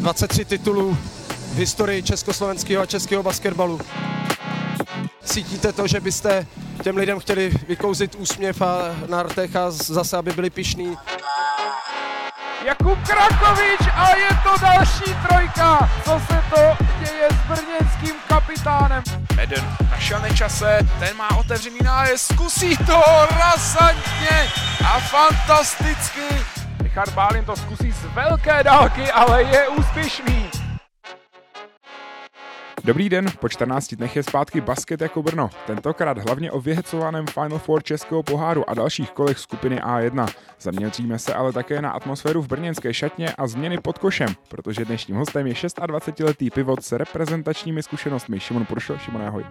23 titulů v historii československého a českého basketbalu. Cítíte to, že byste těm lidem chtěli vykouzit úsměv a na rtech a zase, aby byli pišní? Jakub Krakovič a je to další trojka. Co se to děje s brněnským kapitánem? Eden našel nečase, ten má otevřený nájezd, zkusí to razantně a fantasticky. Richard Bálin to zkusí z velké dálky, ale je úspěšný. Dobrý den, po 14 dnech je zpátky basket jako Brno. Tentokrát hlavně o vyhecovaném Final Four Českého poháru a dalších kolech skupiny A1. Zaměříme se ale také na atmosféru v brněnské šatně a změny pod košem, protože dnešním hostem je 26-letý pivot s reprezentačními zkušenostmi. Šimon Puršo, Šimon, ahoj.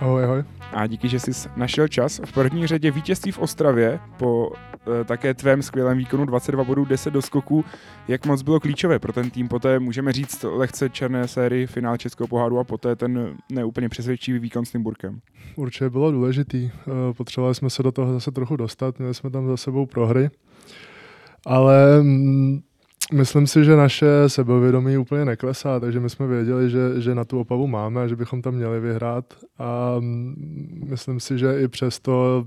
Ahoj, ahoj. A díky, že jsi našel čas. V první řadě vítězství v Ostravě po e, také tvém skvělém výkonu 22 bodů, 10 do skoků. Jak moc bylo klíčové pro ten tým? Poté můžeme říct lehce černé sérii finál Českého poháru a poté ten neúplně přesvědčivý výkon s Nymburkem. Určitě bylo důležitý. Eh, potřebovali jsme se do toho zase trochu dostat, měli jsme tam za sebou prohry. Ale mm, myslím si, že naše sebevědomí úplně neklesá, takže my jsme věděli, že, že na tu opavu máme, že bychom tam měli vyhrát a mm, myslím si, že i přesto,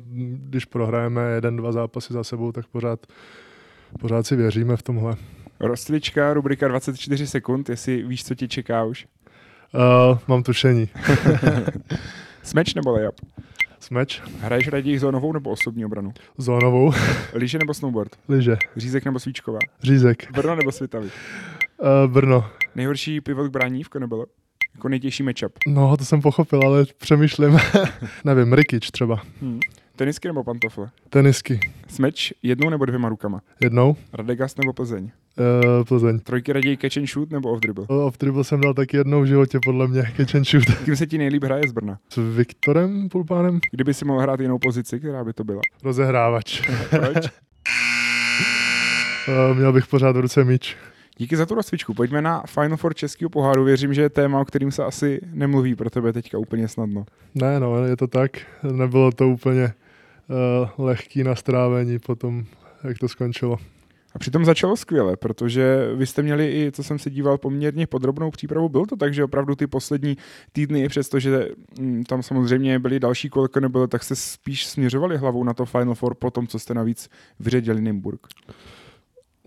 když prohrajeme jeden, dva zápasy za sebou, tak pořád, pořád si věříme v tomhle. Rostlička, rubrika 24 sekund, jestli víš, co tě čeká už. Uh, mám tušení. Smeč nebo layup? Smeč. Hraješ raději zónovou nebo osobní obranu? Zónovou. Liže nebo snowboard? Liže. Řízek nebo svíčková? Řízek. Brno nebo Svitavy? Uh, Brno. Nejhorší pivot k brání v Konebele? Jako nejtěžší matchup? No, to jsem pochopil, ale přemýšlím. Nevím, Rikič třeba. Hmm. Tenisky nebo pantofle? Tenisky. Smeč jednou nebo dvěma rukama? Jednou. Radegast nebo Plzeň? Uh, Plzeň. Trojky raději catch and shoot nebo off dribble? Off dribble jsem dal taky jednou v životě, podle mě, catch and shoot. Kým se ti nejlíp hraje z Brna? S Viktorem Pulpánem? Kdyby si mohl hrát jinou pozici, která by to byla? Rozehrávač. Proč? uh, měl bych pořád v ruce míč. Díky za tu rozcvičku. Pojďme na Final Four Českého poháru. Věřím, že je téma, o kterým se asi nemluví pro tebe teďka úplně snadno. Ne, no, je to tak. Nebylo to úplně uh, lehký na strávení potom, jak to skončilo. Přitom začalo skvěle, protože vy jste měli i, co jsem se díval, poměrně podrobnou přípravu. Bylo to tak, že opravdu ty poslední týdny, přestože mm, tam samozřejmě byly další koleko nebylo, tak se spíš směřovali hlavou na to Final Four po tom, co jste navíc vyředili Nymburk.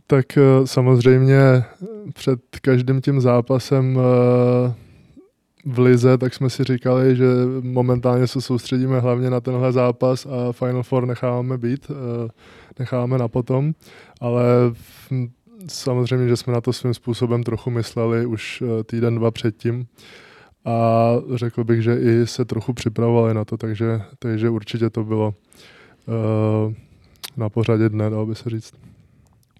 Tak samozřejmě před každým tím zápasem v Lize, tak jsme si říkali, že momentálně se soustředíme hlavně na tenhle zápas a Final Four necháváme být, necháváme na potom, ale samozřejmě, že jsme na to svým způsobem trochu mysleli už týden, dva předtím a řekl bych, že i se trochu připravovali na to, takže, takže určitě to bylo na pořadě dne, dalo by se říct.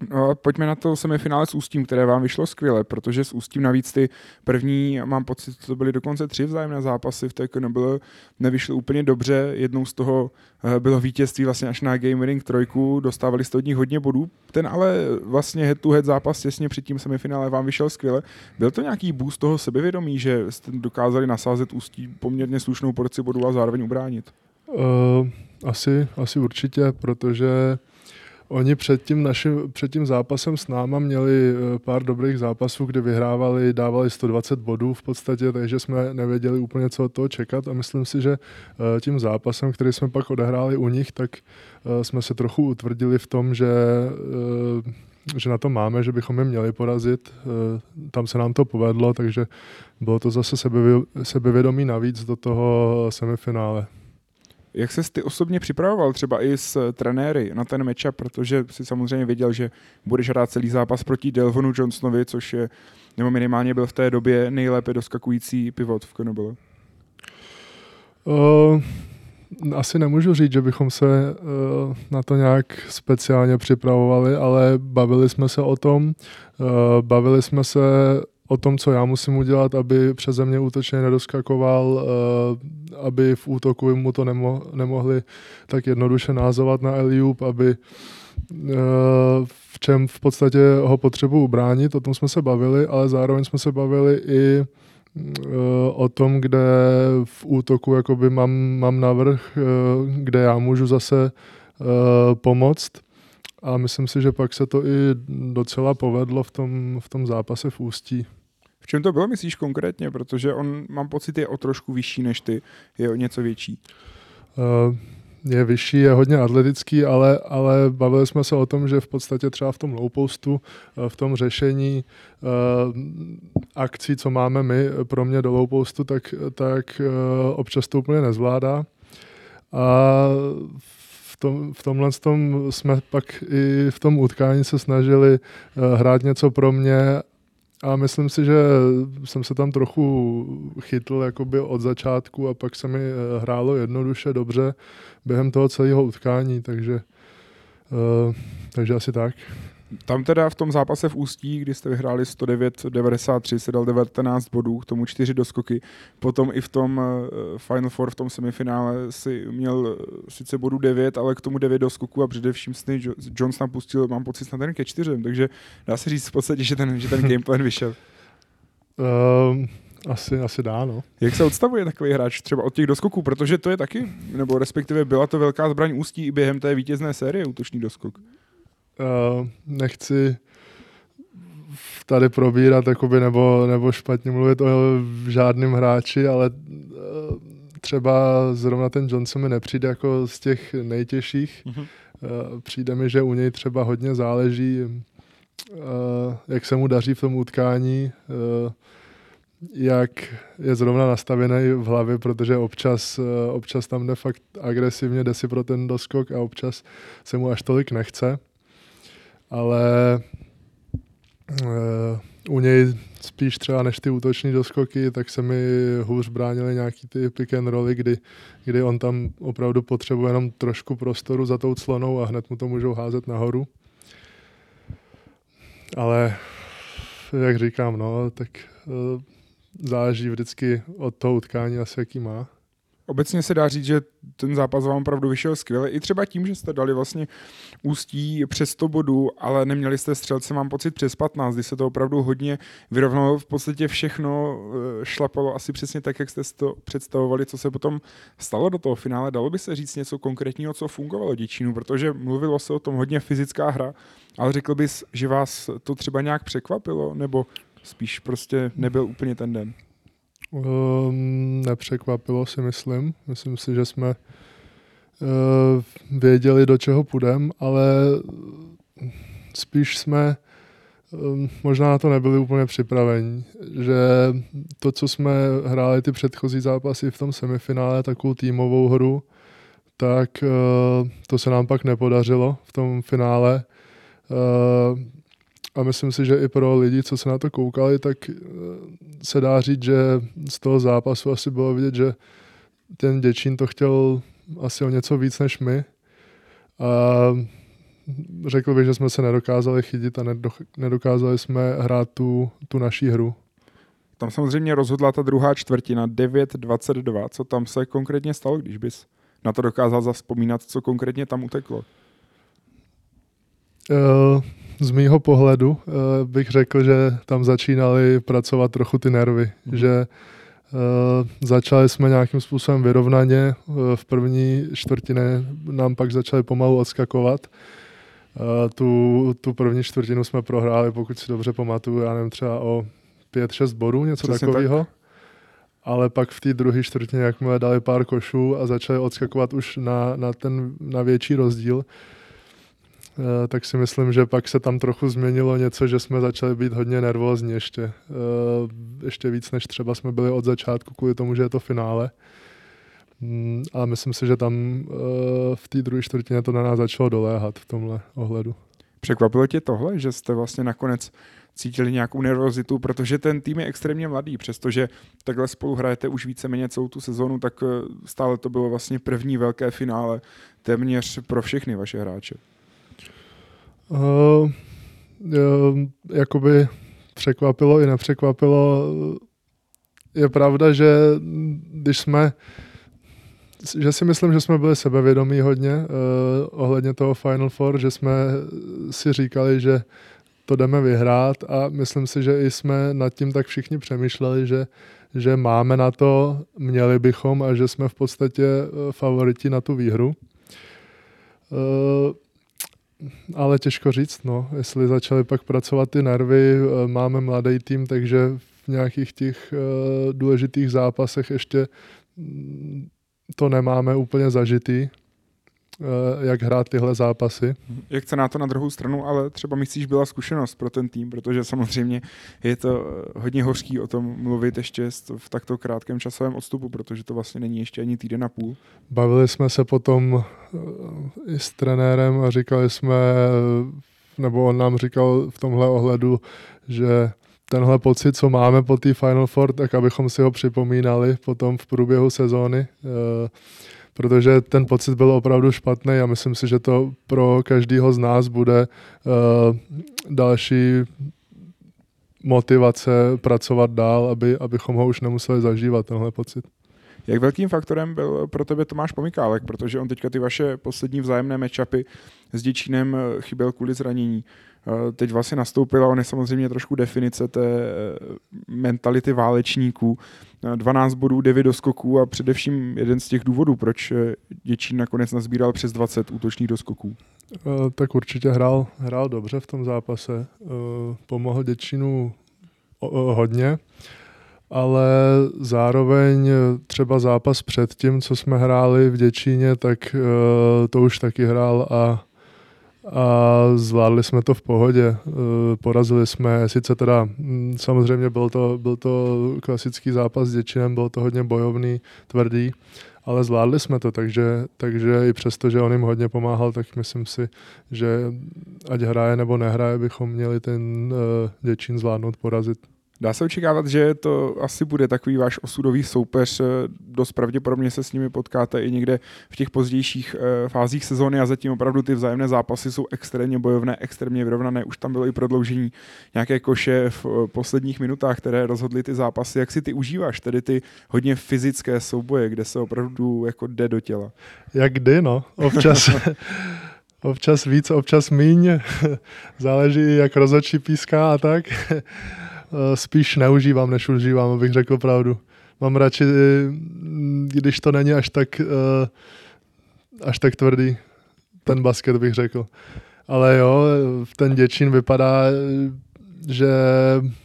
No, pojďme na to semifinále s Ústím, které vám vyšlo skvěle, protože s Ústím navíc ty první, mám pocit, to byly dokonce tři vzájemné zápasy v té nebylo, nevyšly úplně dobře. Jednou z toho eh, bylo vítězství vlastně až na Game Winning trojku, dostávali jste od nich hodně bodů. Ten ale vlastně head to head zápas těsně před tím semifinále vám vyšel skvěle. Byl to nějaký boost toho sebevědomí, že jste dokázali nasázet Ústí poměrně slušnou porci bodů a zároveň ubránit? Uh, asi, asi určitě, protože Oni před tím, naším, před tím zápasem s náma měli eh, pár dobrých zápasů, kde vyhrávali, dávali 120 bodů v podstatě, takže jsme nevěděli úplně, co od toho čekat a myslím si, že eh, tím zápasem, který jsme pak odehráli u nich, tak eh, jsme se trochu utvrdili v tom, že že na to máme, že bychom je měli porazit. Tam se nám to povedlo, takže bylo to zase sebevědomí navíc do toho semifinále. Jak se ty osobně připravoval třeba i s trenéry na ten matchup, protože si samozřejmě věděl, že budeš hrát celý zápas proti Delvonu Johnsonovi, což je, nebo minimálně byl v té době nejlépe doskakující pivot v Konobile? Uh, asi nemůžu říct, že bychom se uh, na to nějak speciálně připravovali, ale bavili jsme se o tom. Uh, bavili jsme se o tom, co já musím udělat, aby přeze mě útočně nedoskakoval, eh, aby v útoku mu to nemo, nemohli tak jednoduše názovat na Eliup, aby eh, v čem v podstatě ho potřebuji bránit, o tom jsme se bavili, ale zároveň jsme se bavili i eh, o tom, kde v útoku jakoby mám, mám navrh, kde já můžu zase pomoct a myslím si, že pak se to i docela povedlo v tom, v tom zápase v Ústí. V čem to bylo, myslíš konkrétně? Protože on, mám pocit, je o trošku vyšší než ty, je o něco větší. Uh, je vyšší, je hodně atletický, ale, ale bavili jsme se o tom, že v podstatě třeba v tom low postu, eh, v tom řešení uh, akcí, co máme my pro mě do low postu, tak, tak uh, občas to úplně nezvládá. A v, tom, v tomhle tom jsme pak i v tom utkání se snažili uh, hrát něco pro mě a myslím si, že jsem se tam trochu chytl jakoby od začátku a pak se mi hrálo jednoduše, dobře během toho celého utkání, takže, uh, takže asi tak. Tam teda v tom zápase v Ústí, kdy jste vyhráli 109-93, se dal 19 bodů, k tomu 4 doskoky. Potom i v tom uh, Final Four, v tom semifinále si měl uh, sice bodů 9, ale k tomu 9 doskoků a především Sny Jones tam pustil, mám pocit, na ten ke 4, takže dá se říct v podstatě, že ten, že ten gameplan vyšel. Um, asi, asi dá, no. Jak se odstavuje takový hráč třeba od těch doskoků, protože to je taky, nebo respektive byla to velká zbraň ústí i během té vítězné série útočný doskok. Nechci tady probírat jakoby, nebo, nebo špatně mluvit o žádném hráči, ale uh, třeba zrovna ten Johnson mi nepřijde jako z těch nejtěžších. Uh, přijde mi, že u něj třeba hodně záleží, uh, jak se mu daří v tom utkání. Jak je zrovna nastavený v hlavě, protože občas, občas tam jde fakt agresivně, jde si pro ten doskok a občas se mu až tolik nechce. Ale uh, u něj spíš třeba než ty útoční doskoky, tak se mi hůř bránily nějaký ty pick and rolly, kdy, kdy on tam opravdu potřebuje jenom trošku prostoru za tou clonou a hned mu to můžou házet nahoru. Ale jak říkám, no, tak uh, záleží vždycky od toho utkání asi, jaký má. Obecně se dá říct, že ten zápas vám opravdu vyšel skvěle. I třeba tím, že jste dali vlastně ústí přes 100 bodů, ale neměli jste střelce, mám pocit, přes 15, kdy se to opravdu hodně vyrovnalo. V podstatě všechno eh, šlapalo asi přesně tak, jak jste to představovali, co se potom stalo do toho finále. Dalo by se říct něco konkrétního, co fungovalo Děčínu, protože mluvilo se o tom hodně fyzická hra, ale řekl bys, že vás to třeba nějak překvapilo, nebo spíš prostě nebyl úplně ten den? Um, nepřekvapilo si myslím. Myslím si, že jsme uh, věděli, do čeho půjdeme, ale spíš jsme um, možná na to nebyli úplně připraveni. Že to, co jsme hráli ty předchozí zápasy v tom semifinále, takovou týmovou hru, tak uh, to se nám pak nepodařilo v tom finále. Uh, a myslím si, že i pro lidi, co se na to koukali, tak eh, se dá říct, že z toho zápasu asi bylo vidět, že ten Děčín to chtěl asi o něco víc než my. A řekl bych, že jsme se nedokázali chytit a nedokázali jsme hrát tu, tu naší hru. Tam samozřejmě rozhodla ta druhá čtvrtina 9-22. Co tam se konkrétně stalo, když bys na to dokázal zaspomínat, co konkrétně tam uteklo? Uh, z mýho pohledu uh, bych řekl, že tam začínaly pracovat trochu ty nervy, mm. že uh, začali jsme nějakým způsobem vyrovnaně, uh, v první čtvrtině nám pak začali pomalu odskakovat. Uh, tu, tu první čtvrtinu jsme prohráli, pokud si dobře pamatuju, já nevím, třeba o 5-6 bodů, něco Přesně takového. Tak. Ale pak v té druhé čtvrtině, jakmile dali pár košů a začali odskakovat už na, na ten na větší rozdíl, Eh, tak si myslím, že pak se tam trochu změnilo něco, že jsme začali být hodně nervózní ještě. Eh, ještě víc, než třeba jsme byli od začátku kvůli tomu, že je to finále. Mm, a myslím si, že tam eh, v té druhé čtvrtině to na nás začalo doléhat v tomhle ohledu. Překvapilo tě tohle, že jste vlastně nakonec cítili nějakou nervozitu, protože ten tým je extrémně mladý, přestože takhle spolu hrajete už víceméně celou tu sezonu, tak stále to bylo vlastně první velké finále téměř pro všechny vaše hráče. Uh, jakoby překvapilo i nepřekvapilo. Je pravda, že když jsme že si myslím, že jsme byli sebevědomí hodně uh, ohledně toho Final Four, že jsme si říkali, že to jdeme vyhrát a myslím si, že i jsme nad tím tak všichni přemýšleli, že, že máme na to, měli bychom a že jsme v podstatě favoriti na tu výhru. Uh, ale těžko říct, no, jestli začaly pak pracovat ty nervy, eh, máme mladý tým, takže v nějakých těch uh, důležitých zápasech ještě mm, to nemáme úplně zažitý, Eh, jak hrát tyhle zápasy. Jak se na to na druhou stranu, ale třeba myslíš byla zkušenost pro ten tým, protože samozřejmě je to eh, hodně hořký o tom mluvit ještě v takto krátkém časovém odstupu, protože to vlastně není ještě ani týden a půl. Bavili jsme se potom eh, i s trenérem a říkali jsme, nebo on nám říkal v tomhle ohledu, že tenhle pocit, co máme po té Final Four, tak abychom si ho připomínali potom v průběhu sezóny protože ten pocit byl opravdu špatný a myslím si, že to pro každého z nás bude uh, další motivace pracovat dál, aby, abychom ho už nemuseli zažívat, tenhle pocit. Jak velkým faktorem byl pro tebe Tomáš Pomikálek, protože on teďka ty vaše poslední vzájemné matchupy s Děčínem eh, chyběl kvůli zranění. Eh, teď vlastně nastoupila, on je samozřejmě trošku definice té eh, mentality válečníků. 12 bodů, 9 doskoků a především jeden z těch důvodů, proč Děčín nakonec nazbíral přes 20 útočných doskoků. Tak určitě hrál, hrál dobře v tom zápase. Pomohl Děčínu hodně ale zároveň třeba zápas před tím, co jsme hráli v Děčíně, tak to už taky hrál a, a zvládli jsme to v pohodě. Uh, porazili jsme, sice teda samozřejmě byl to, byl to klasický zápas s Děčínem, byl to hodně bojovný, tvrdý, ale zvládli jsme to, takže, takže i přesto, že on jim hodně pomáhal, tak myslím si, že ať hraje nebo nehraje, bychom měli ten uh, Děčín zvládnout porazit. Dá se očekávat, že to asi bude takový váš osudový soupeř. Eh, dost pravděpodobně se s nimi potkáte i někde v těch pozdějších eh, fázích sezóny a zatím opravdu ty vzájemné zápasy jsou extrémně bojovné, extrémně vyrovnané. Už tam bylo i prodloužení nějaké koše v eh, posledních minutách, které rozhodly ty zápasy. Jak si ty užíváš, tedy ty hodně fyzické souboje, kde se opravdu jako jde do těla? Jak kdy, no. Občas občas víc, občas míň. Záleží, jak rozhodčí píská a tak. Eh, spíš neužívám, než užívám, abych řekl pravdu. Mám radši, mm, když to není až tak, eh, až tak tvrdý, ten basket bych řekl. Ale jo, ten Děčín vypadá, že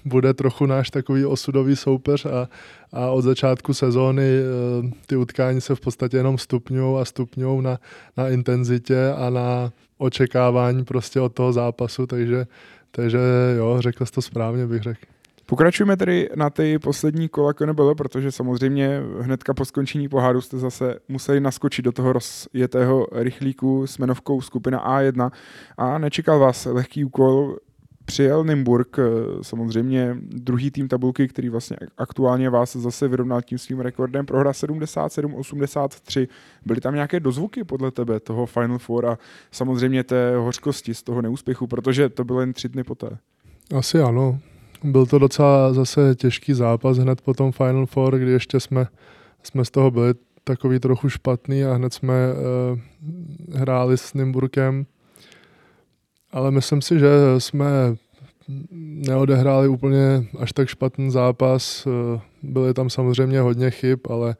bude trochu náš takový osudový soupeř a, a od začátku sezóny eh, ty utkání se v podstatě jenom stupňují a stupňují na, na intenzitě a na očekávání prostě od toho zápasu, takže, takže jo, řekl jsi to správně, bych řekl. Pokračujeme tedy na ty poslední kola KNBL, protože samozřejmě hnedka po skončení poháru jste zase museli naskočit do toho rozjetého rychlíku s menovkou skupina A1 a nečekal vás lehký úkol, přijel Nimburg, samozřejmě druhý tým tabulky, který vlastně aktuálně vás zase vyrovnal tím svým rekordem, prohra 77-83. Byly tam nějaké dozvuky podle tebe toho Final Four a samozřejmě té hořkosti z toho neúspěchu, protože to bylo jen tři dny poté? Asi ano. Byl to docela zase těžký zápas hned po tom Final Four, kdy ještě jsme, jsme z toho byli takový trochu špatný a hned jsme uh, hráli s Nymburkem. Ale myslím si, že jsme neodehráli úplně až tak špatný zápas. Uh, byly tam samozřejmě hodně chyb, ale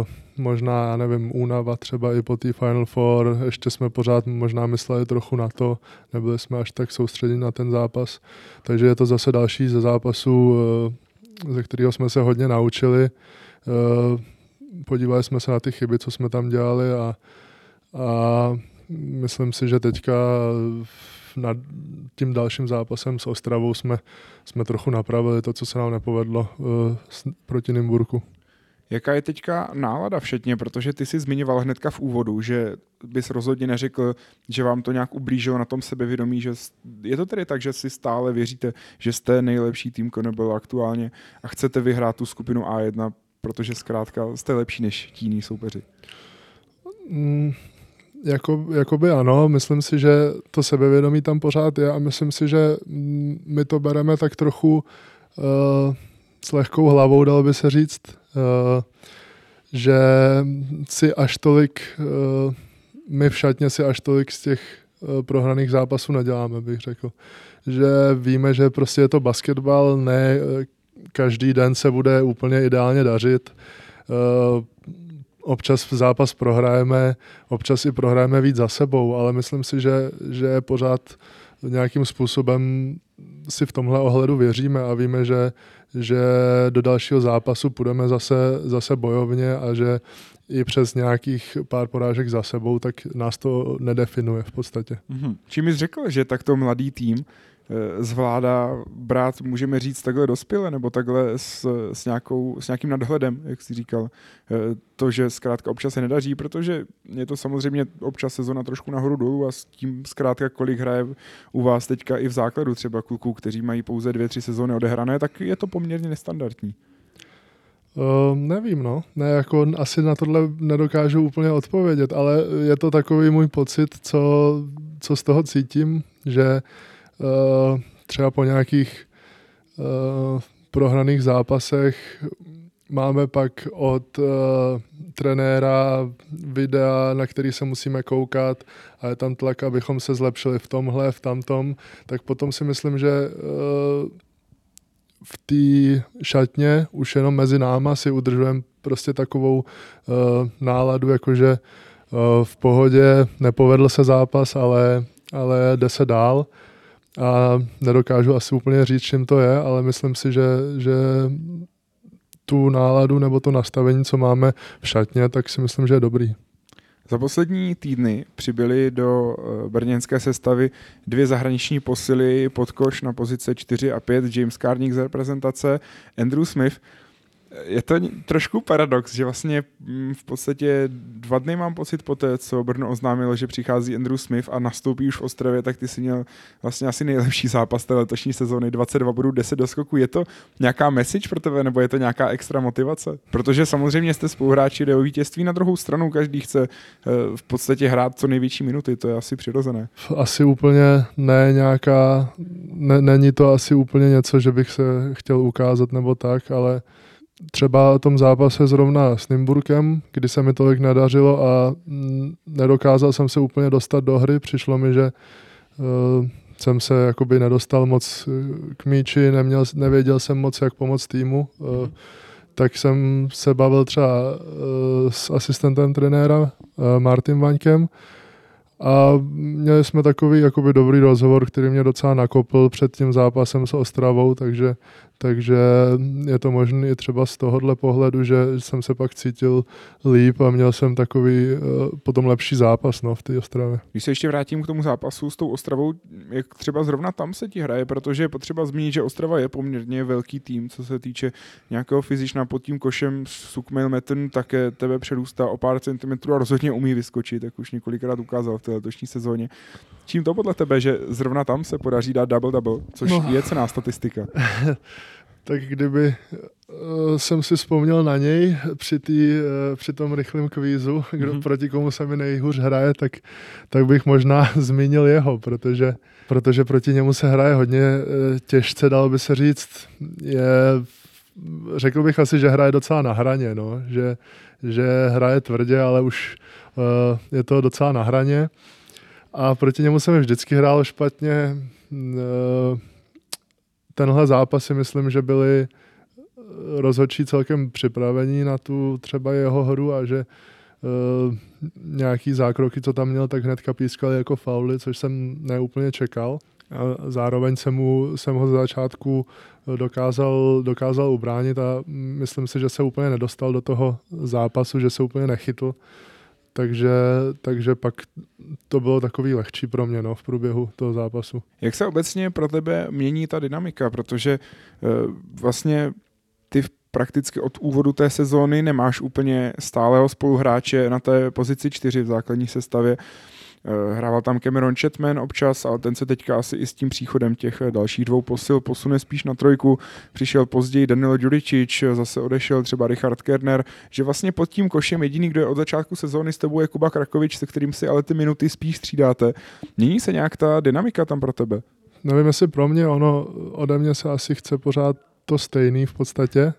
uh, možná, já nevím, únava třeba i po té Final Four, ještě jsme pořád možná mysleli trochu na to, nebyli jsme až tak soustředěni na ten zápas, takže je to zase další ze zápasů, eh, ze kterého jsme se hodně naučili. Eh, podívali jsme se na ty chyby, co jsme tam dělali a, a myslím si, že teďka nad tím dalším zápasem s Ostravou jsme, jsme trochu napravili to, co se nám nepovedlo uh, proti Nymburku. Jaká je teďka nálada všetně, protože ty jsi zmiňoval hnedka v úvodu, že bys rozhodně neřekl, že vám to nějak ublížilo na tom sebevědomí, že je to tedy tak, že si stále věříte, že jste nejlepší tým Konebel aktuálně a chcete vyhrát tu skupinu A1, protože zkrátka jste lepší než jiní soupeři. Mm, jako, jakoby ano, myslím si, že to sebevědomí tam pořád je a myslím si, že my to bereme tak trochu uh, s lehkou hlavou, dalo by se říct, že si až tolik, uh, my v šatně si až tolik z těch uh, prohraných zápasů neděláme, bych řekl. Že víme, že prostě je to basketbal, ne každý den se bude úplně ideálně dařit. občas v zápas prohrajeme, občas i prohrajeme víc za sebou, ale myslím si, že, že pořád nějakým způsobem si v tomhle ohledu věříme a víme, že, že do dalšího zápasu půjdeme zase, zase bojovně a že i přes nějakých pár porážek za sebou, tak nás to nedefinuje v podstatě. Mm-hmm. Čím jsi řekl, že takto mladý tým zvládá brát, můžeme říct, takhle dospěle, nebo takhle s, s, nějakou, s nějakým nadhledem, jak jsi říkal. Eh, to, že zkrátka občas se nedaří, protože je to samozřejmě občas sezona trošku nahoru dolů a s tím zkrátka, kolik hraje u vás teďka i v základu třeba kluků, kteří mají pouze dvě, tři sezóny odehrané, tak je to poměrně nestandardní. Uh, nevím, no. Ne, jako asi na tohle nedokážu úplně odpovědět, ale je to takový můj pocit, co, co z toho cítím, že Eh, třeba po nějakých eh, prohraných zápasech máme pak od uh, trenéra videa, na který se musíme koukat a je tam tlak, abychom se zlepšili v tomhle, v tamtom, tak potom si myslím, že uh, v té šatně už jenom mezi náma si udržujeme prostě takovou uh, náladu, jakože uh, v pohodě nepovedl se zápas, ale, ale jde se dál a nedokážu asi úplně říct, čím to je, ale myslím si, že, že tu náladu nebo to nastavení, co máme v šatně, tak si myslím, že je dobrý. Za poslední týdny přibyly do eh, brněnské sestavy dvě zahraniční posily pod koš na pozice 4 a 5, James Carnick z reprezentace, Andrew Smith – je to trošku paradox, že vlastně mm, v podstatě dva dny mám pocit po té, co Brno oznámilo, že přichází Andrew Smith a nastoupí už v Ostravě, tak ty si měl vlastně asi nejlepší zápas té letošní sezóny, 22 bodů, 10 do skoku. Je to nějaká message pro tebe, nebo je to nějaká extra motivace? Protože samozřejmě jste spoluhráči, jde o vítězství, na druhou stranu každý chce eh, v podstatě hrát co největší minuty, to je asi přirozené. Asi úplně ne nějaká, ne, není to asi úplně něco, že bych se chtěl ukázat nebo tak, ale třeba o tom zápase zrovna s Nymburkem, kdy se mi tolik nedařilo a mm, nedokázal jsem se úplně dostat do hry. Přišlo mi, že uh, jsem se jakoby nedostal moc eh, k míči, neměl, nevěděl jsem moc, jak pomoct týmu. Uh, tak jsem se bavil třeba uh, s asistentem trenéra Martin Vaňkem, a měli jsme takový jakoby dobrý rozhovor, který mě docela nakopl před tím zápasem s Ostravou, takže takže je to možné i třeba z tohohle pohledu, že jsem se pak cítil líp a měl jsem takový uh, potom lepší zápas no, v té Ostravě. Když se ještě vrátím k tomu zápasu s tou Ostravou, jak třeba zrovna tam se ti hraje, protože je potřeba zmínit, že Ostrava je poměrně velký tým, co se týče nějakého fyzična pod tím košem Sukmail Metten také tebe předůstá o pár centimetrů a rozhodně umí vyskočit, jak už několikrát ukázal v té letošní sezóně. Čím to podle tebe, že zrovna tam se podaří dát double-double, což no. je cená statistika? tak kdyby uh, jsem si vzpomněl na něj při, tý, uh, při tom rychlém kvízu, kdo, mm-hmm. proti komu se mi nejhůř hraje, tak, tak bych možná zmínil jeho, protože, protože proti němu se hraje hodně uh, těžce, dalo by se říct. Je, řekl bych asi, že hraje docela na hraně, no, že, že hraje tvrdě, ale už je to docela na hraně. A proti němu jsem vždycky hrál špatně. Uh, tenhle zápas si myslím, že byli eh, rozhodčí celkem připravení na tu třeba jeho hru a že nějaký zákroky, co tam měl, tak hnedka pískali jako fauly, což jsem neúplně čekal. A zároveň jsem, mu, jsem ho ze začátku dokázal, dokázal ubránit a myslím si, že se úplně nedostal do toho zápasu, že se úplně nechytl takže, takže pak to bylo takový lehčí pro mě no, v průběhu toho zápasu. Jak se obecně pro tebe mění ta dynamika, protože uh, vlastně ty prakticky od úvodu té sezóny nemáš úplně stálého spoluhráče na té pozici čtyři v základní sestavě. Eh, hrával tam Cameron Chatman občas, ale ten se teďka asi i s tím příchodem těch eh, dalších dvou posil posune spíš na trojku. Přišel později Daniel Juricic, eh, zase odešel třeba Richard Kerner, že vlastně pod tím košem jediný, kdo je od začátku sezóny s tebou je Kuba Krakovič, se kterým si ale ty minuty spíš střídáte. Mění se nějak ta dynamika tam pro tebe? Nevím, jestli pro mě ono ode mě se asi chce pořád to stejný v podstatě,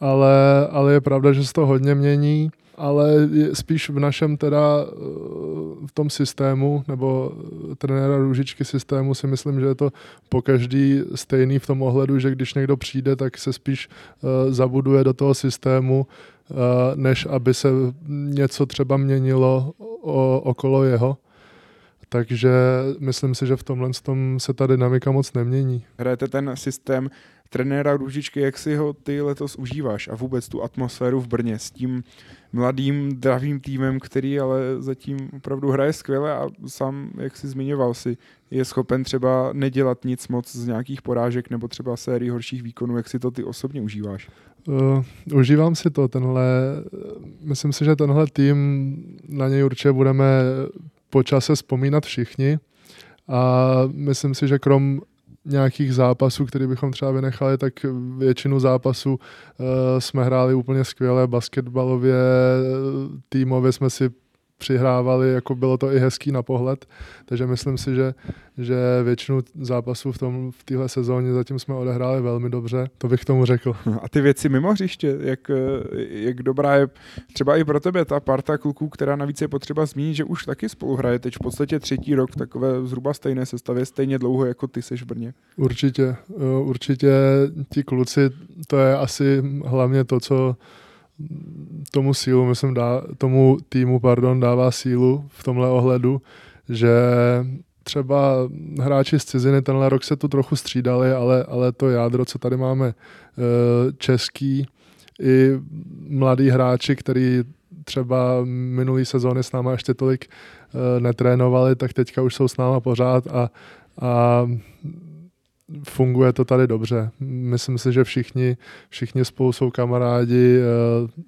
ale, ale je pravda, že se to hodně mění ale spíš v našem teda v tom systému, nebo trenéra Růžičky systému si myslím, že je to po každý stejný v tom ohledu, že když někdo přijde, tak se spíš uh, zabuduje do toho systému, uh, než aby se něco třeba měnilo okolo jeho. Takže myslím si, že v tomhle tom se ta dynamika moc nemění. Hrajete ten systém trenéra Růžičky, jak si ho ty letos užíváš a vůbec tu atmosféru v Brně s tím mladým, dravým týmem, který ale zatím opravdu hraje skvěle a sám, jak si zmiňoval si, je schopen třeba nedělat nic moc z nějakých porážek nebo třeba sérii horších výkonů. Jak si to ty osobně užíváš? Uh, užívám si to, tenhle, myslím si, že tenhle tým, na něj určitě budeme po čase vzpomínat všichni. A myslím si, že krom nějakých zápasů, které bychom třeba vynechali, tak většinu zápasů uh, jsme hráli úplně skvěle. Basketbalově, týmově jsme si přihrávali, jako bylo to i hezký na pohled, takže myslím si, že, že většinu zápasů v, tom, v téhle sezóně zatím jsme odehráli velmi dobře, to bych tomu řekl. A ty věci mimo hřiště, jak, jak dobrá je třeba i pro tebe ta parta kluků, která navíc je potřeba zmínit, že už taky spolu hraje teď v podstatě třetí rok v takové zhruba stejné sestavě, stejně dlouho jako ty seš v Brně. Určitě, určitě ti kluci, to je asi hlavně to, co tomu sílu, myslím, dá, tomu týmu pardon, dává sílu v tomhle ohledu, že třeba hráči z ciziny tenhle rok se tu trochu střídali, ale, ale to jádro, co tady máme, eh, český i mladí hráči, který třeba minulý sezóny s náma ještě tolik eh, netrénovali, tak teďka už jsou s náma pořád a, a funguje to tady dobře. Myslím si, že všichni, všichni spolu jsou kamarádi. Eh,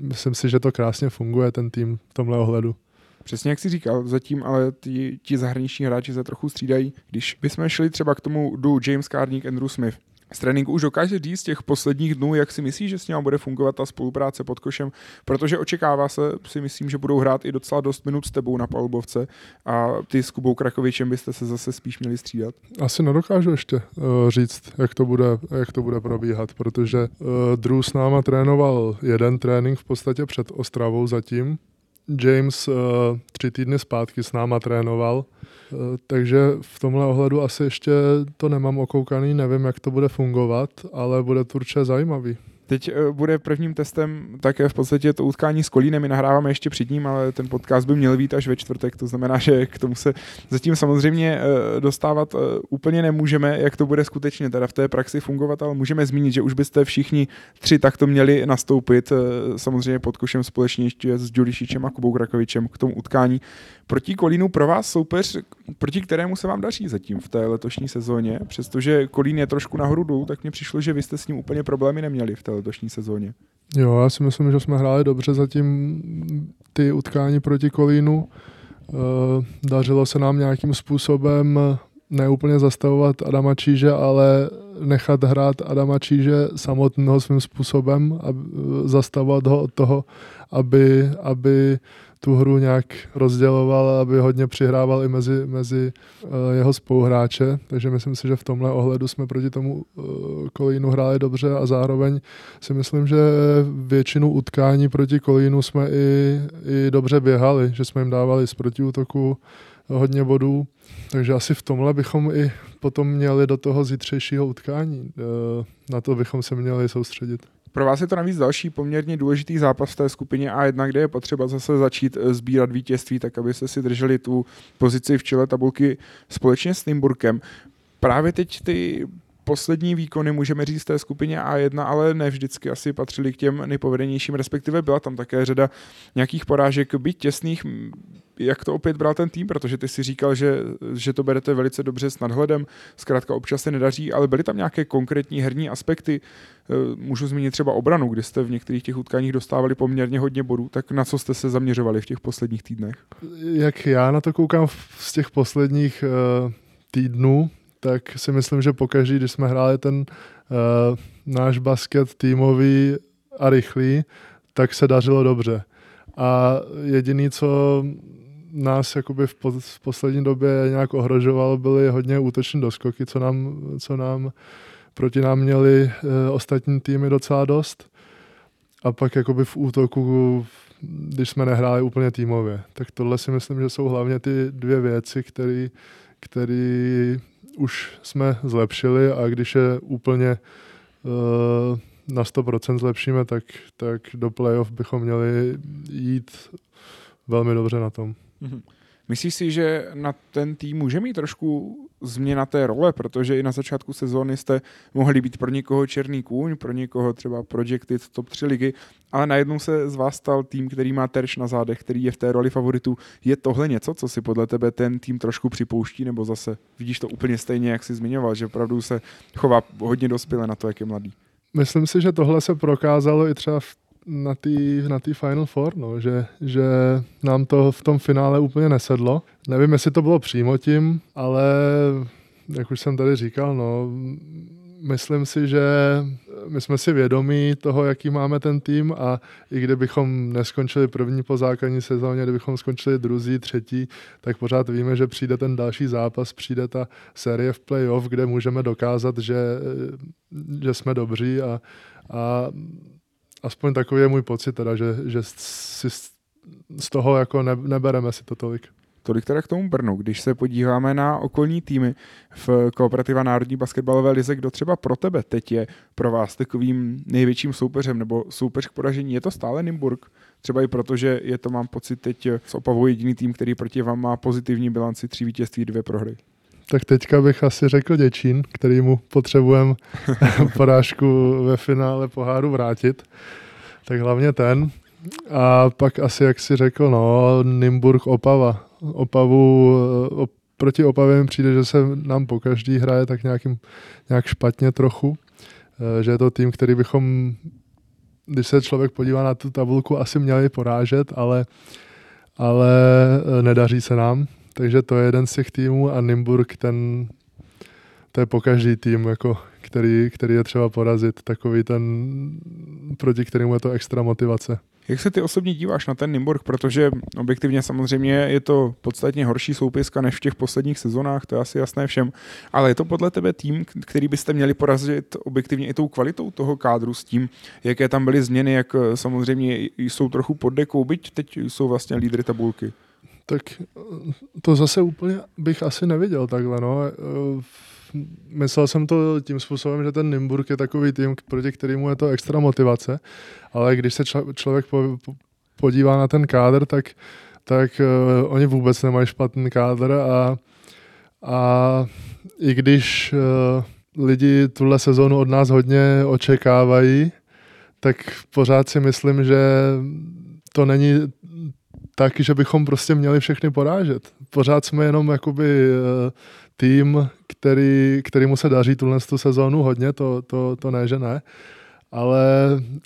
myslím si, že to krásně funguje, ten tým v tomhle ohledu. Přesně jak jsi říkal, zatím ale ti, ti zahraniční hráči se trochu střídají. Když bychom šli třeba k tomu du James Carnick, Andrew Smith, z tréninku už dokáže říct z těch posledních dnů, jak si myslí, že s ním bude fungovat ta spolupráce pod košem, protože očekává se, si myslím, že budou hrát i docela dost minut s tebou na palubovce a ty s Kubou Krakovičem byste se zase spíš měli střídat. Asi nedokážu ještě uh, říct, jak to, bude, jak to bude probíhat, protože uh, Drew s náma trénoval jeden trénink v podstatě před Ostravou zatím. James uh, tři týdny zpátky s náma trénoval Eh, takže v tomhle ohledu asi ještě to nemám okoukaný, nevím, jak to bude fungovat, ale bude to určitě zajímavý. Teď eh, bude prvním testem také v podstatě to utkání s Kolínem. My nahráváme ještě před ním, ale ten podcast by měl být až ve čtvrtek. To znamená, že k tomu se zatím samozřejmě eh, dostávat úplně nemůžeme, jak to bude skutečně teda v té praxi fungovat, ale můžeme zmínit, že už byste všichni tři takto měli nastoupit samozřejmě pod košem společně ještě s Ďurišičem a Kubou Krakovičem k tomu utkání. Proti Kolínu pro vás soupeř, proti kterému se vám daří zatím v té letošní sezóně, přestože Kolín je trošku nahoru dolů, tak mně přišlo, že vy jste s ním úplně problémy neměli v té letošní sezóně. Jo, já si myslím, že jsme hráli dobře zatím ty utkání proti Kolínu. Eh, dařilo se nám nějakým způsobem neúplně zastavovat Adama Číže, ale nechat hrát Adama Číže samotného svým způsobem a zastavovat ho od toho, aby, aby tu hru nějak rozděloval, aby hodně přihrával i mezi, mezi uh, jeho spoluhráče, takže myslím si, že v tomhle ohledu jsme proti tomu uh, Kolínu hráli dobře a zároveň si myslím, že většinu utkání proti Kolínu jsme i, i dobře běhali, že jsme jim dávali z protiútoku hodně bodů, takže asi v tomhle bychom i potom měli do toho zítřejšího utkání. Uh, na to bychom se měli soustředit. Pro vás je to navíc další poměrně důležitý zápas v té skupině A1, kde je potřeba zase začít eh, sbírat vítězství, tak abyste si drželi tu pozici v čele tabulky společně s Nymburkem. Právě teď ty poslední výkony, můžeme říct, té skupině A1, ale ne vždycky asi patřili k těm nejpovedenějším, respektive byla tam také řada nějakých porážek, byť těsných. Jak to opět bral ten tým, protože ty si říkal, že, že to berete velice dobře s nadhledem, zkrátka občas se nedaří, ale byly tam nějaké konkrétní herní aspekty. Eh, můžu zmínit třeba obranu, kde jste v některých těch utkáních dostávali poměrně hodně bodů, tak na co jste se zaměřovali v těch posledních týdnech? Jak já na to koukám z těch posledních uh, týdnů, tak si myslím, že pokaždý, když jsme hráli ten uh, náš basket týmový a rychlý, tak se dařilo dobře. A jediný, co nás jakoby v, po, v poslední době nějak ohrožovalo, byly hodně útoční doskoky, co nám, co nám proti nám měli uh, ostatní týmy docela dost. A pak jakoby v útoku když jsme nehráli úplně týmově. Tak tohle si myslím, že jsou hlavně ty dvě věci, které už jsme zlepšili a když je úplně uh, na 100% zlepšíme, tak, tak do playoff bychom měli jít velmi dobře na tom. Mm-hmm. Myslíš si, že na ten tým může mít trošku změna té role, protože i na začátku sezóny jste mohli být pro někoho černý kůň, pro někoho třeba projected top 3 ligy, ale najednou se z vás stal tým, který má terč na zádech, který je v té roli favoritu. Je tohle něco, co si podle tebe ten tým trošku připouští, nebo zase vidíš to úplně stejně, jak jsi zmiňoval, že opravdu se chová hodně dospěle na to, jak je mladý? Myslím si, že tohle se prokázalo i třeba v na té na tý Final Four, no, že, že nám to v tom finále úplně nesedlo. Nevím, jestli to bylo přímo tím, ale jak už jsem tady říkal, no, myslím si, že my jsme si vědomí toho, jaký máme ten tým a i kdybychom neskončili první po základní sezóně, kdybychom skončili druzí, třetí, tak pořád víme, že přijde ten další zápas, přijde ta série v playoff, kde můžeme dokázat, že, že jsme dobří a, a aspoň takový je můj pocit teda, že, že si z toho jako ne, nebereme si to tolik. Tolik teda k tomu Brnu. Když se podíváme na okolní týmy v Kooperativa Národní basketbalové lize, kdo třeba pro tebe teď je pro vás takovým největším soupeřem nebo soupeř k poražení, je to stále Nimburg? Třeba i proto, že je to, mám pocit, teď s Opavou jediný tým, který proti vám má pozitivní bilanci, tři vítězství, dvě prohry. Tak teďka bych asi řekl Děčín, který mu potřebujeme porážku ve finále poháru vrátit. Tak hlavně ten. A pak asi, jak si řekl, no, Nimburg Opava. Opavu, op, proti Opavě mi přijde, že se nám po každý hraje tak nějakým, nějak špatně trochu. Eh, že je to tým, který bychom, když se člověk podívá na tu tabulku, asi měli porážet, ale, ale eh, nedaří se nám. Takže to je jeden z těch týmů a Nimburg, ten, to je po každý tým, jako, který, který je třeba porazit, takový ten, proti kterému je to extra motivace. Jak se ty osobně díváš na ten Nimburg, protože objektivně samozřejmě je to podstatně horší soupiska než v těch posledních sezónách, to je asi jasné všem, ale je to podle tebe tým, který byste měli porazit objektivně i tou kvalitou toho kádru s tím, jaké tam byly změny, jak samozřejmě jsou trochu pod dekou, byť teď jsou vlastně lídry tabulky tak to zase úplně bych asi neviděl takhle, no. Myslel jsem to tím způsobem, že ten Nimburg je takový tým, proti kterému je to extra motivace, ale když se člověk podívá na ten kádr, tak, tak uh, oni vůbec nemají špatný kádr a, a i když uh, lidi tuhle sezónu od nás hodně očekávají, tak pořád si myslím, že to není tak, že bychom prostě měli všechny porážet. Pořád jsme jenom jakoby uh, tým, který, kterýmu se daří tuhle tu sezónu hodně, to, to, to ne, že ne. Ale,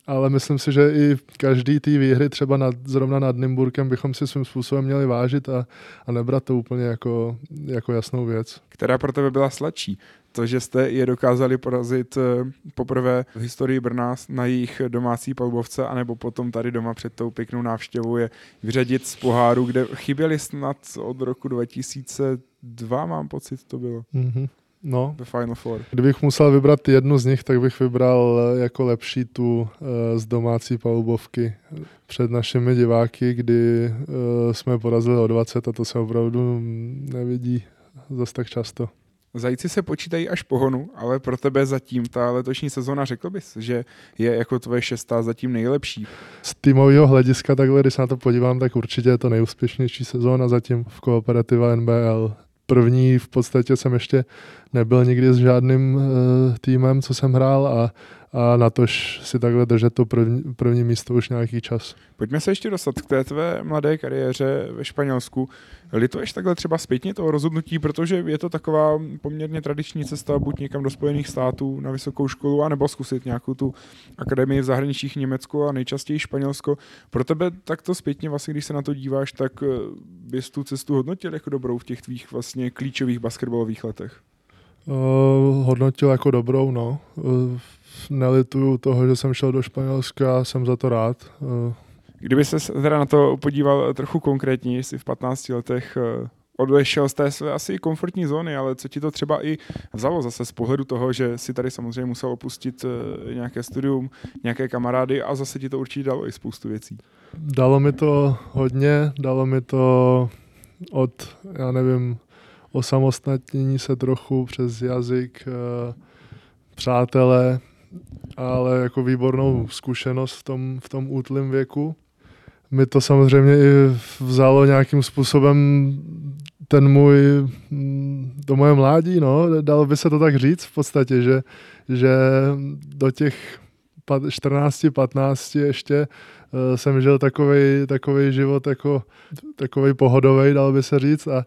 ale myslím si, že i každý té výhry třeba nad, zrovna nad Nymburkem bychom si svým způsobem měli vážit a, a nebrat to úplně jako, jako jasnou věc. Která pro tebe byla sladší? to, že jste je dokázali porazit eh, poprvé v historii Brna na jejich domácí palbovce, anebo potom tady doma před tou pěknou návštěvou je vyřadit z poháru, kde chyběli snad od roku 2002, mám pocit, to bylo. Mm-hmm. No. The Final Four. Kdybych musel vybrat jednu z nich, tak bych vybral eh, jako lepší tu uh, z domácí palubovky před našimi diváky, kdy uh, jsme porazili o 20 a to se opravdu nevidí zase tak často. Zajíci se počítají až pohonu, ale pro tebe zatím ta letošní sezona, řekl bys, že je jako tvoje šestá zatím nejlepší. Z týmového hlediska takhle, když se na to podívám, tak určitě je to nejúspěšnější sezóna zatím v kooperativa NBL. První v podstatě jsem ještě nebyl nikdy s žádným uh, týmem, co jsem hrál a a na tož si takhle držet to první, první místo už nějaký čas. Pojďme se ještě dostat k té tvé mladé kariéře ve Španělsku. Lituješ takhle třeba zpětně toho rozhodnutí, protože je to taková poměrně tradiční cesta buď někam do Spojených států na vysokou školu, anebo zkusit nějakou tu akademii v zahraničích Německo a nejčastěji Španělsko. Pro tebe takto zpětně, vlastně, když se na to díváš, tak eh, bys tu cestu hodnotil jako dobrou v těch tvých vlastně klíčových basketbalových letech? Uh, hodnotil jako dobrou, no. Uh, nelituju toho, že jsem šel do Španělska, jsem za to rád. Uh. Kdyby se teda na to podíval trochu konkrétně, jestli v 15 letech odešel z té své asi komfortní zóny, ale co ti to třeba i vzalo zase z pohledu toho, že si tady samozřejmě musel opustit eh, nějaké studium, nějaké kamarády a zase ti to určitě dalo i spoustu věcí. Dalo mi to hodně, dalo mi to od, já nevím, osamostatnění se trochu přes jazyk, eh, přátelé, ale jako výbornou zkušenost v tom, v tom útlém věku. Mi to samozřejmě i vzalo nějakým způsobem ten můj, to moje mládí, no, dalo by se to tak říct v podstatě, že, že do těch 14, 15 ještě uh, jsem žil takový takový život jako takový pohodový, dal by se říct a,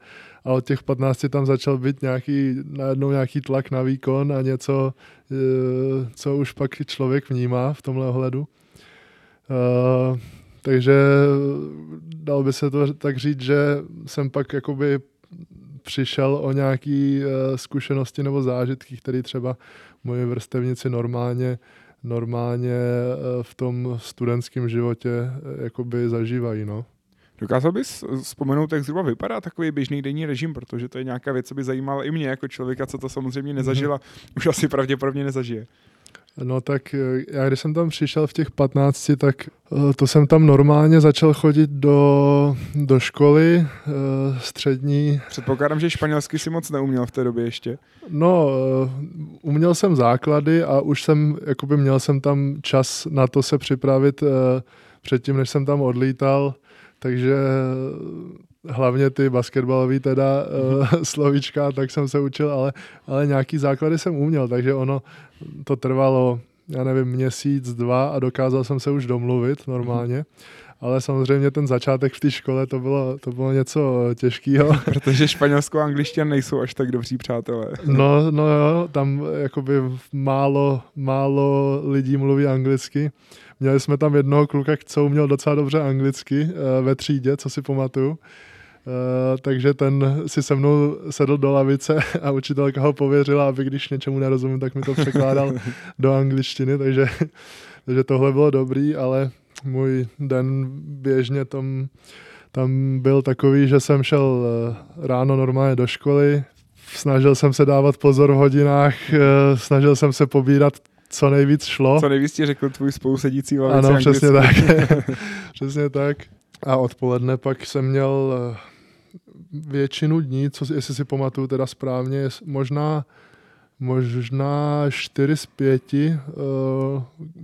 a od těch 15 tam začal být nějaký, najednou nějaký tlak na výkon a něco, uh, co už pak člověk vnímá v tomhle ohledu. Uh, takže dal by se to tak říct, že jsem pak jakoby přišel o nějaké zkušenosti nebo zážitky, které třeba moji vrstevníci normálně normálně v tom studentském životě jakoby zažívají. No. Dokázal bys vzpomenout, jak zhruba vypadá takový běžný denní režim, protože to je nějaká věc, co by zajímala i mě jako člověka, co to samozřejmě nezažila, mm-hmm. už asi pravděpodobně nezažije. No tak eh, já když jsem tam přišel v těch 15, tak eh, to jsem tam normálně začal chodit do, do školy eh, střední. Předpokládám, že španělsky si moc neuměl v té době ještě. No, uměl jsem základy a už jsem, jakoby měl jsem tam čas na to se připravit předtím, než jsem tam odlítal, takže hlavně ty basketbalové teda uh, slovíčka, tak jsem se učil, ale, ale nějaký základy jsem uměl, takže ono to trvalo, já nevím, měsíc, dva a dokázal jsem se už domluvit normálně. Ale samozřejmě ten začátek v té škole to bylo, to bylo něco těžkého. Protože španělsko a angličtina nejsou až tak dobří přátelé. No, no jo, tam jakoby málo, málo lidí mluví anglicky. Měli jsme tam jednoho kluka, co uměl docela dobře anglicky eh, ve třídě, co si pamatuju. Uh, takže ten si se mnou sedl do lavice a učitelka ho pověřila, aby když něčemu nerozumím, tak mi to překládal do angličtiny, takže, takže tohle bylo dobrý, ale můj den běžně tam, tam byl takový, že jsem šel eh, ráno normálně do školy, snažil jsem se dávat pozor v hodinách, snažil jsem se pobírat co nejvíc šlo. Co nejvíc ti řekl tvůj spolusedící lavice Ano, přesně tak. přesně tak. A odpoledne pak jsem měl většinu dní, co, jestli si pamatuju teda správně, možná možná 4 z 5, uh, eh,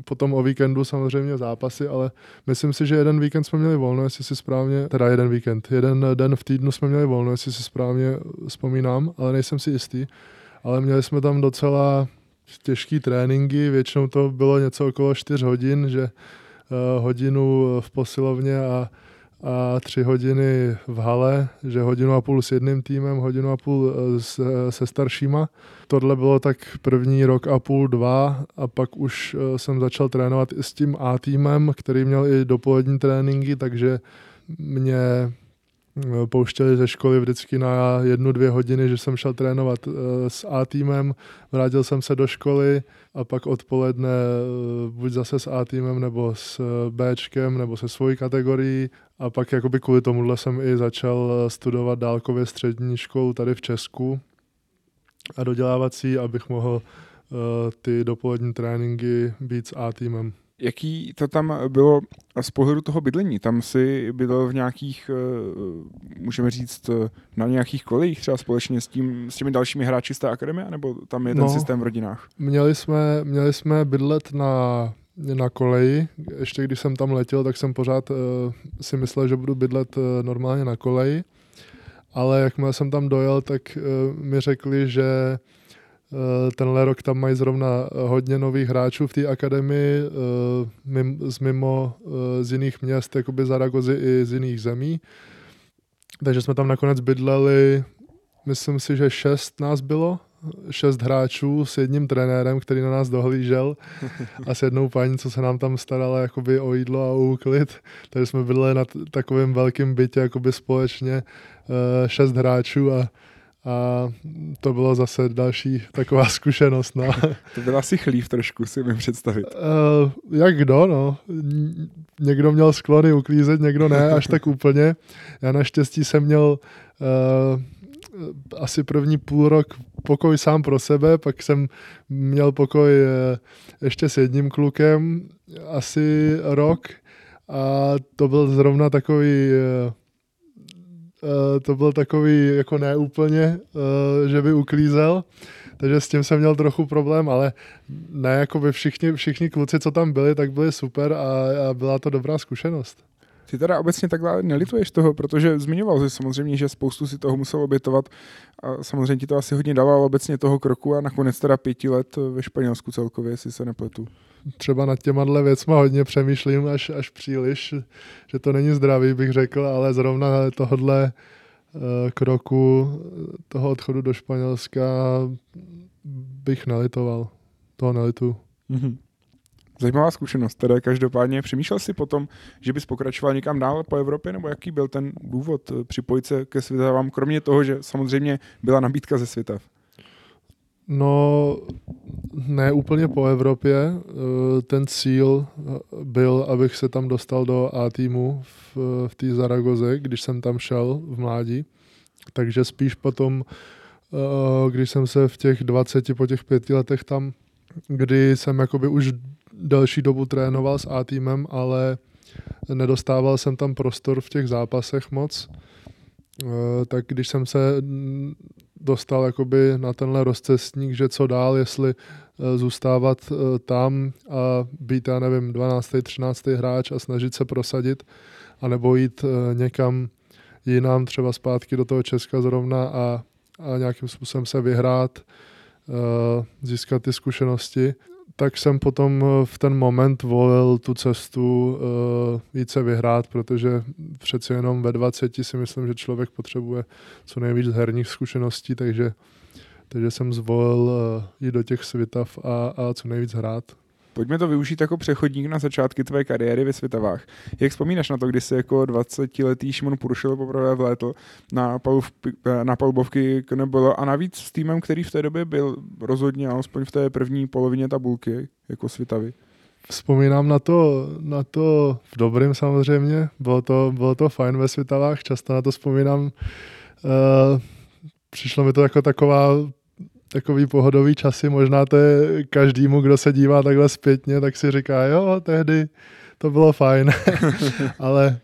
potom o víkendu samozřejmě zápasy, ale myslím si, že jeden víkend jsme měli volno, jestli si správně, teda jeden víkend, jeden den v týdnu jsme měli volno, jestli si správně vzpomínám, ale nejsem si jistý, ale měli jsme tam docela těžký tréninky, většinou to bylo něco okolo 4 hodin, že uh, hodinu v posilovně a a tři hodiny v hale, že hodinu a půl s jedným týmem, hodinu a půl eh, se, se staršíma. Tohle bylo tak první rok a půl, dva a pak už eh, jsem začal trénovat i s tím A týmem, který měl i dopolední tréninky, takže mě Eh, pouštěli ze školy vždycky na jednu, dvě hodiny, že jsem šel trénovat eh, s A týmem, vrátil jsem se do školy a pak odpoledne eh, buď zase s A týmem nebo s Bčkem nebo se svojí kategorií a pak jakoby kvůli tomuhle jsem i začal studovat dálkově střední školu tady v Česku a dodělávací, abych mohl ty dopolední tréninky být s A týmem. Jaký to tam bylo z pohledu toho bydlení? Tam si bydlel v nějakých, eh, můžeme říct, eh, na nějakých kolejích třeba společně s, tím, s těmi dalšími hráči z té akademie, nebo tam je ten no, systém v rodinách? Měli jsme, měli jsme bydlet na, na koleji. Ještě když jsem tam letěl, tak jsem pořád uh, si myslel, že budu bydlet uh, normálně na koleji. Ale jakmile jsem tam dojel, tak uh, mi řekli, že Eh, tenhle rok tam mají zrovna eh, hodně nových hráčů v té akademii eh, z mimo z jiných měst, jakoby Zaragozy i z jiných zemí. Takže jsme tam nakonec bydleli, myslím si, že šest nás bylo, šest hráčů s jedním trenérem, který na nás dohlížel a s jednou paní, co se nám tam starala jakoby o jídlo a o úklid. Takže jsme bydleli na takovém velkém bytě jakoby společně šest hráčů a a to bylo zase další taková zkušenost. No. To byl asi chlív trošku, si mi představit. Uh, jak kdo, no. Někdo měl sklony uklízet, někdo ne, až tak úplně. Já naštěstí jsem měl uh, asi první půl rok pokoj sám pro sebe, pak jsem měl pokoj uh, ještě s jedním klukem asi rok a to byl zrovna takový uh, Eh, to byl takový jako neúplně, uh, že by uklízel, takže s tím jsem měl trochu problém, ale ne, jako by všichni, všichni kluci, co tam byli, tak byli super a, a byla to dobrá zkušenost. Ty teda obecně takhle nelituješ toho, protože zmiňoval jsi samozřejmě, že spoustu si toho musel obětovat a samozřejmě ti to asi hodně dalo obecně toho kroku a nakonec teda pěti let ve Španělsku celkově, jestli se nepletu třeba nad těma věcma hodně přemýšlím až, až příliš, že to není zdravý, bych řekl, ale zrovna tohle uh, kroku, toho odchodu do Španělska bych nelitoval. Toho nelitu. Mm-hmm. Zajímavá zkušenost. Teda každopádně přemýšlel jsi potom, že bys pokračoval někam dál po Evropě, nebo jaký byl ten důvod eh, připojit se ke Svitavám, kromě toho, že samozřejmě byla nabídka ze Svitav? No, ne úplně po Evropě. Eh, ten cíl eh, byl, abych se tam dostal do A týmu v, v té Zaragoze, když jsem tam šel v mládí. Takže spíš potom, když jsem se v těch 20, po těch pěti letech tam, kdy jsem jakoby už delší dobu trénoval s A týmem, ale nedostával jsem tam prostor v těch zápasech moc, tak když jsem se dostal jakoby na tenhle rozcestník, že co dál, jestli eh, zůstávat eh, tam a být, já nevím, 12. 13. hráč a snažit se prosadit, anebo jít eh, někam jinam, třeba zpátky do toho Česka zrovna a, a nějakým způsobem se vyhrát, získat ty zkušenosti tak jsem potom eh, v ten moment volil tu cestu uh, více vyhrát, protože přeci jenom ve 20 si myslím, že člověk potřebuje co nejvíc herních zkušeností, takže, takže jsem zvolil uh, jít do těch svitav a, a co nejvíc hrát. Pojďme to využít jako přechodník na začátky tvé kariéry ve Světavách. Jak vzpomínáš na to, kdy jsi jako 20-letý Šimon Puršil poprvé vlétl na, palub, na palubovky Knebolo a navíc s týmem, který v té době byl rozhodně, alespoň v té první polovině tabulky, jako Světavy? Vzpomínám na to, na to v dobrým samozřejmě, bylo to, bylo to fajn ve Světavách, často na to vzpomínám. Uh, přišlo mi to jako taková takový pohodový časy, možná to je každému, kdo se dívá takhle zpětně, tak si říká, jo, tehdy to bylo fajn, ale,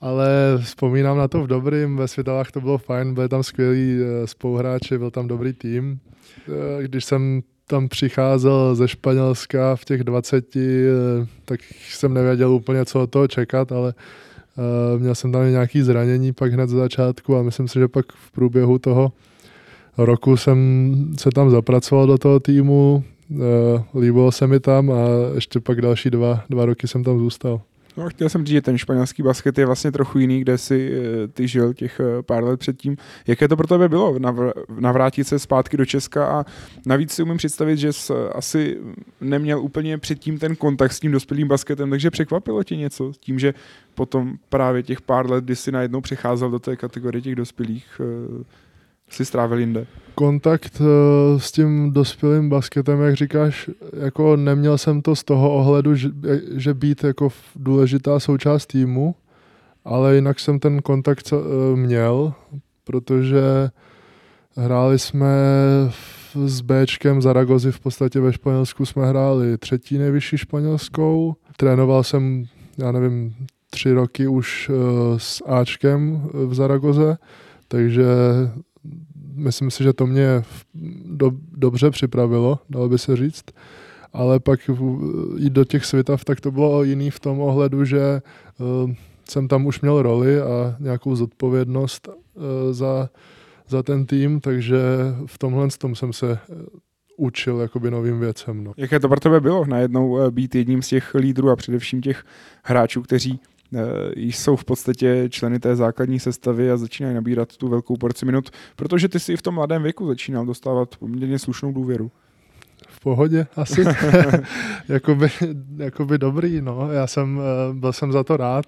ale vzpomínám na to v dobrým, ve Světavách to bylo fajn, byli tam skvělí eh, spoluhráči, byl tam dobrý tým. Eh, když jsem tam přicházel ze Španělska v těch 20, eh, tak jsem nevěděl úplně, co od toho čekat, ale měl jsem tam nějaké zranění pak hned z začátku a myslím si, že pak v průběhu toho roku jsem se tam zapracoval do toho týmu, uh, líbilo se mi tam a ještě pak další dva, dva roky jsem tam zůstal. No, chtěl jsem říct, že ten španělský basket je vlastně trochu jiný, kde si eh, ty žil těch eh, pár let předtím. Jaké to pro tebe bylo navrátit se zpátky do Česka a navíc si umím představit, že jsi asi neměl úplně předtím ten kontakt s tím dospělým basketem, takže překvapilo tě něco tím, že potom právě těch pár let, kdy jsi najednou přecházel do té kategorie těch dospělých, si strávil jinde? Kontakt uh, s tím dospělým basketem, jak říkáš, jako neměl jsem to z toho ohledu, že, že být jako důležitá součást týmu, ale jinak jsem ten kontakt uh, měl, protože hráli jsme s Bčkem Zaragozy v podstatě ve Španělsku jsme hráli třetí nejvyšší španělskou. Trénoval jsem, já nevím, tři roky už uh, s Ačkem v Zaragoze, takže myslím si, že to mě do, dobře připravilo, dalo by se říct. Ale pak jít do těch světav, tak to bylo jiný v tom ohledu, že uh, jsem tam už měl roli a nějakou zodpovědnost uh, za, za ten tým, takže v tomhle tom jsem se eh, učil jakoby novým věcem. No. Jaké to pro tebe bylo najednou být jedním z těch lídrů a především těch hráčů, kteří jsou v podstatě členy té základní sestavy a začínají nabírat tu velkou porci minut, protože ty si i v tom mladém věku začínal dostávat poměrně slušnou důvěru. V pohodě asi. jakoby, jakoby dobrý, no. Já jsem, eh, byl jsem za to rád.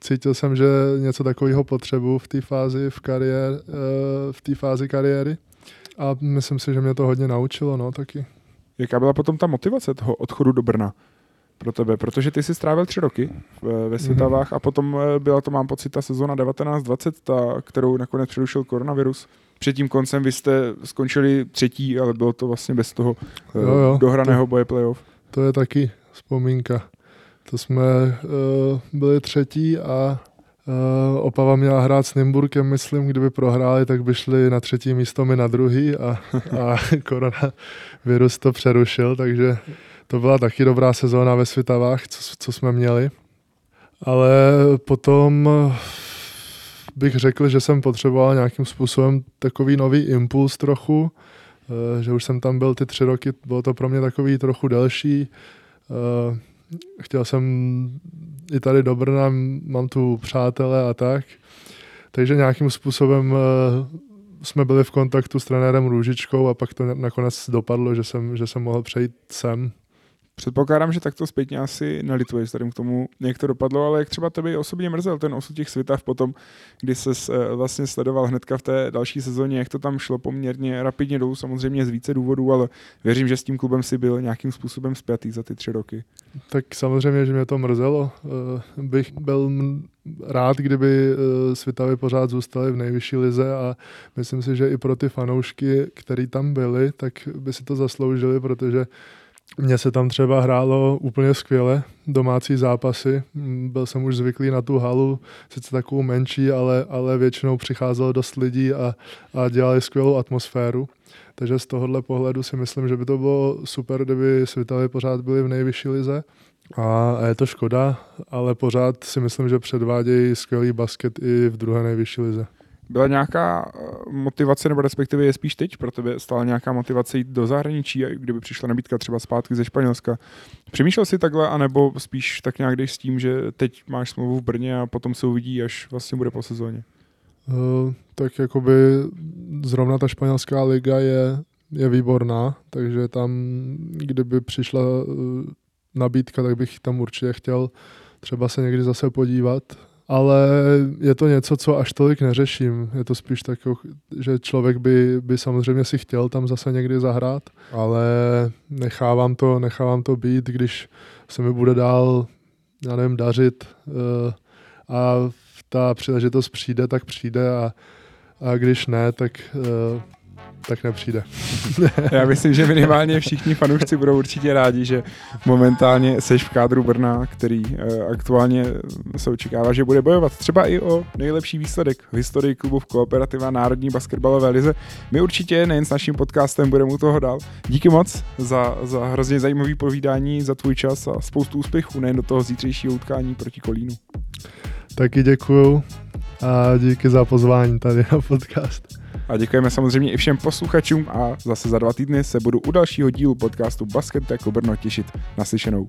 cítil jsem, že něco takového potřebuji v té fázi v kariér, v té fázi kariéry a myslím si, že mě to hodně naučilo, no taky. Jaká byla potom ta motivace toho odchodu do Brna? Pro tebe, protože ty jsi strávil tři roky ve, ve Světavách mm-hmm. a potom byla to, mám pocit, ta sezóna 19-20, ta, kterou nakonec přerušil koronavirus před tím koncem vy jste skončili třetí, ale bylo to vlastně bez toho jo, jo, dohraného to, boje playoff. To je taky vzpomínka. To jsme uh, byli třetí a uh, Opava měla hrát s Nymburkem, myslím, kdyby prohráli, tak by šli na třetí místo, my na druhý a, a koronavirus to přerušil, takže to byla taky dobrá sezóna ve Svitavách, co, co jsme měli. Ale potom bych řekl, že jsem potřeboval nějakým způsobem takový nový impuls trochu, eh, že už jsem tam byl ty tři roky, bylo to pro mě takový trochu delší. Eh, chtěl jsem i tady do Brna, mám tu přátele a tak. Takže nějakým způsobem eh, jsme byli v kontaktu s trenérem Růžičkou a pak to nakonec dopadlo, že jsem, že jsem mohl přejít sem. Předpokládám, že takto zpětně asi nelituješ vzhledem k tomu, jak to dopadlo, ale jak třeba tebe osobně mrzel ten osud těch svitav potom, kdy se uh, vlastně sledoval hnedka v té další sezóně, jak to tam šlo poměrně rapidně dolů, samozřejmě z více důvodů, ale věřím, že s tím klubem si byl nějakým způsobem spjatý za ty tři roky. Tak samozřejmě, že mě to mrzelo. Uh, bych byl rád, kdyby uh, Svitavy pořád zůstaly v nejvyšší lize a myslím si, že i pro ty fanoušky, který tam byli, tak by si to zasloužili, protože mně se tam třeba hrálo úplně skvěle, domácí zápasy. Byl jsem už zvyklý na tu halu, sice takovou menší, ale, ale většinou přicházelo dost lidí a, a dělali skvělou atmosféru. Takže z tohohle pohledu si myslím, že by to bylo super, kdyby Svitavy pořád byly v nejvyšší lize. A je to škoda, ale pořád si myslím, že předvádějí skvělý basket i v druhé nejvyšší lize. Byla nějaká eh, motivace, nebo respektive je spíš teď pro tebe stále nějaká motivace jít do zahraničí, kdyby přišla nabídka třeba zpátky ze Španělska. Přemýšlel jsi takhle, anebo spíš tak nějak jdeš s tím, že teď máš smlouvu v Brně a potom se uvidí, až vlastně bude po sezóně? Uh, tak jakoby zrovna ta španělská liga je, je výborná, takže tam, kdyby přišla uh, nabídka, tak bych tam určitě chtěl třeba se někdy zase podívat ale je to něco, co až tolik neřeším. Je to spíš tak, že člověk by, by samozřejmě si chtěl tam zase někdy zahrát, ale nechávám to, nechávám to být, když se mi bude dál, já nevím, dařit uh, a ta příležitost přijde, tak přijde a, a když ne, tak uh, tak nepřijde. Já myslím, že minimálně všichni fanoušci budou určitě rádi, že momentálně seš v kádru Brna, který uh, aktuálně se očekává, že bude bojovat třeba i o nejlepší výsledek v historii klubu v Kooperativa Národní basketbalové lize. My určitě nejen s naším podcastem budeme u toho dál. Díky moc za, za hrozně zajímavý povídání, za tvůj čas a spoustu úspěchů nejen do toho zítřejšího utkání proti Kolínu. Taky děkuju a díky za pozvání tady na podcast. A děkujeme samozřejmě i všem posluchačům a zase za dva týdny se budu u dalšího dílu podcastu Basket jako Brno těšit. Naslyšenou.